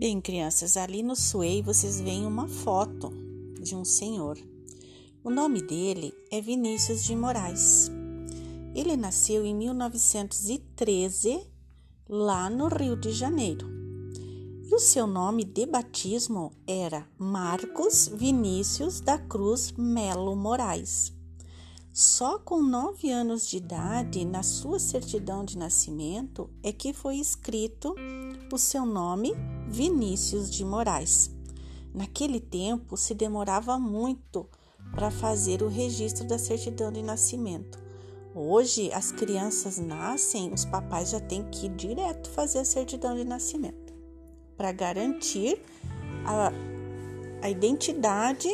Bem, crianças, ali no Suei vocês veem uma foto de um senhor. O nome dele é Vinícius de Moraes. Ele nasceu em 1913 lá no Rio de Janeiro. E o seu nome de batismo era Marcos Vinícius da Cruz Melo Moraes. Só com nove anos de idade, na sua certidão de nascimento, é que foi escrito o seu nome Vinícius de Moraes. Naquele tempo se demorava muito para fazer o registro da certidão de nascimento. Hoje as crianças nascem, os papais já têm que ir direto fazer a certidão de nascimento para garantir a, a identidade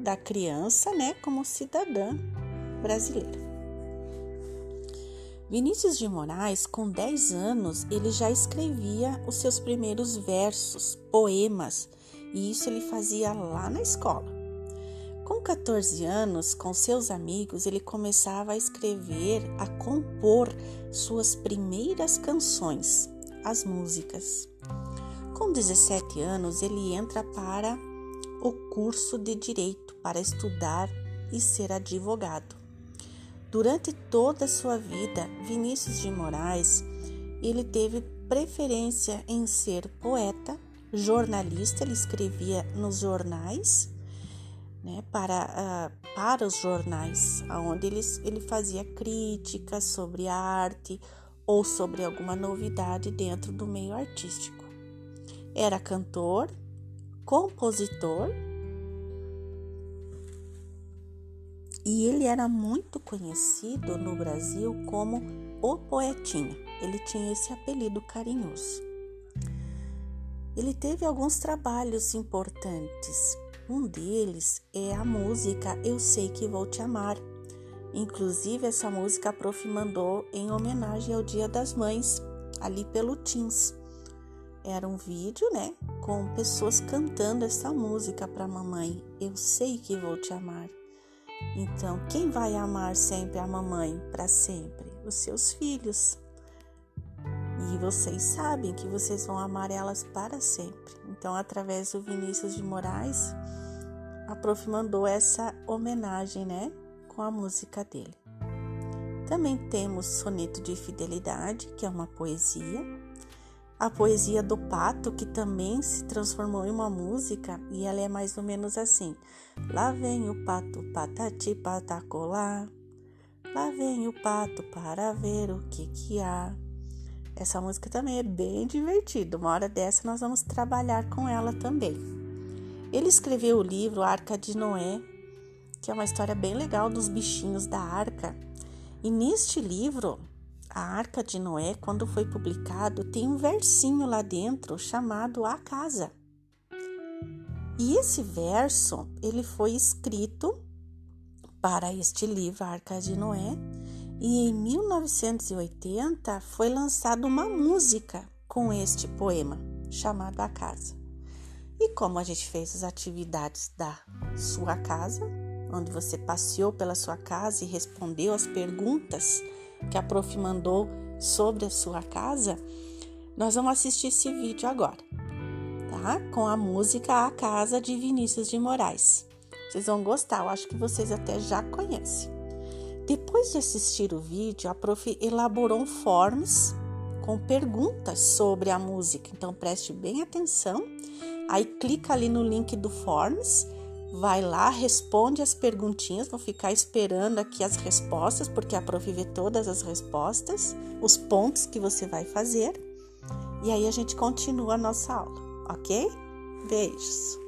da criança, né, como cidadã brasileira. Vinícius de Moraes, com 10 anos, ele já escrevia os seus primeiros versos, poemas, e isso ele fazia lá na escola. Com 14 anos, com seus amigos, ele começava a escrever, a compor suas primeiras canções, as músicas. Com 17 anos, ele entra para o curso de direito para estudar e ser advogado. Durante toda a sua vida, Vinícius de Moraes, ele teve preferência em ser poeta, jornalista, ele escrevia nos jornais, né, para, uh, para os jornais, onde ele, ele fazia críticas sobre arte ou sobre alguma novidade dentro do meio artístico. Era cantor, compositor e ele era muito conhecido no Brasil como o Poetinha. Ele tinha esse apelido carinhoso. Ele teve alguns trabalhos importantes. Um deles é a música Eu Sei Que Vou Te Amar. Inclusive, essa música a Prof mandou em homenagem ao Dia das Mães, ali pelo Teams. Era um vídeo, né, com pessoas cantando essa música para a mamãe. Eu sei que vou te amar. Então, quem vai amar sempre a mamãe para sempre? Os seus filhos. E vocês sabem que vocês vão amar elas para sempre. Então, através do Vinícius de Moraes, a prof mandou essa homenagem, né, com a música dele. Também temos Soneto de Fidelidade, que é uma poesia a poesia do pato, que também se transformou em uma música, e ela é mais ou menos assim: Lá vem o pato, patati patacolá. Lá vem o pato para ver o que que há. Essa música também é bem divertida. Uma hora dessa nós vamos trabalhar com ela também. Ele escreveu o livro Arca de Noé, que é uma história bem legal dos bichinhos da arca. E neste livro a Arca de Noé, quando foi publicado, tem um versinho lá dentro chamado A Casa. E esse verso, ele foi escrito para este livro, A Arca de Noé, e em 1980 foi lançada uma música com este poema, chamado A Casa. E como a gente fez as atividades da sua casa, onde você passeou pela sua casa e respondeu as perguntas que a prof mandou sobre a sua casa, nós vamos assistir esse vídeo agora, tá? Com a música A Casa de Vinícius de Moraes. Vocês vão gostar, eu acho que vocês até já conhecem. Depois de assistir o vídeo, a prof elaborou um forms com perguntas sobre a música. Então preste bem atenção. Aí clica ali no link do forms vai lá, responde as perguntinhas, vou ficar esperando aqui as respostas, porque a prof vê todas as respostas, os pontos que você vai fazer, e aí a gente continua a nossa aula, ok? Beijos!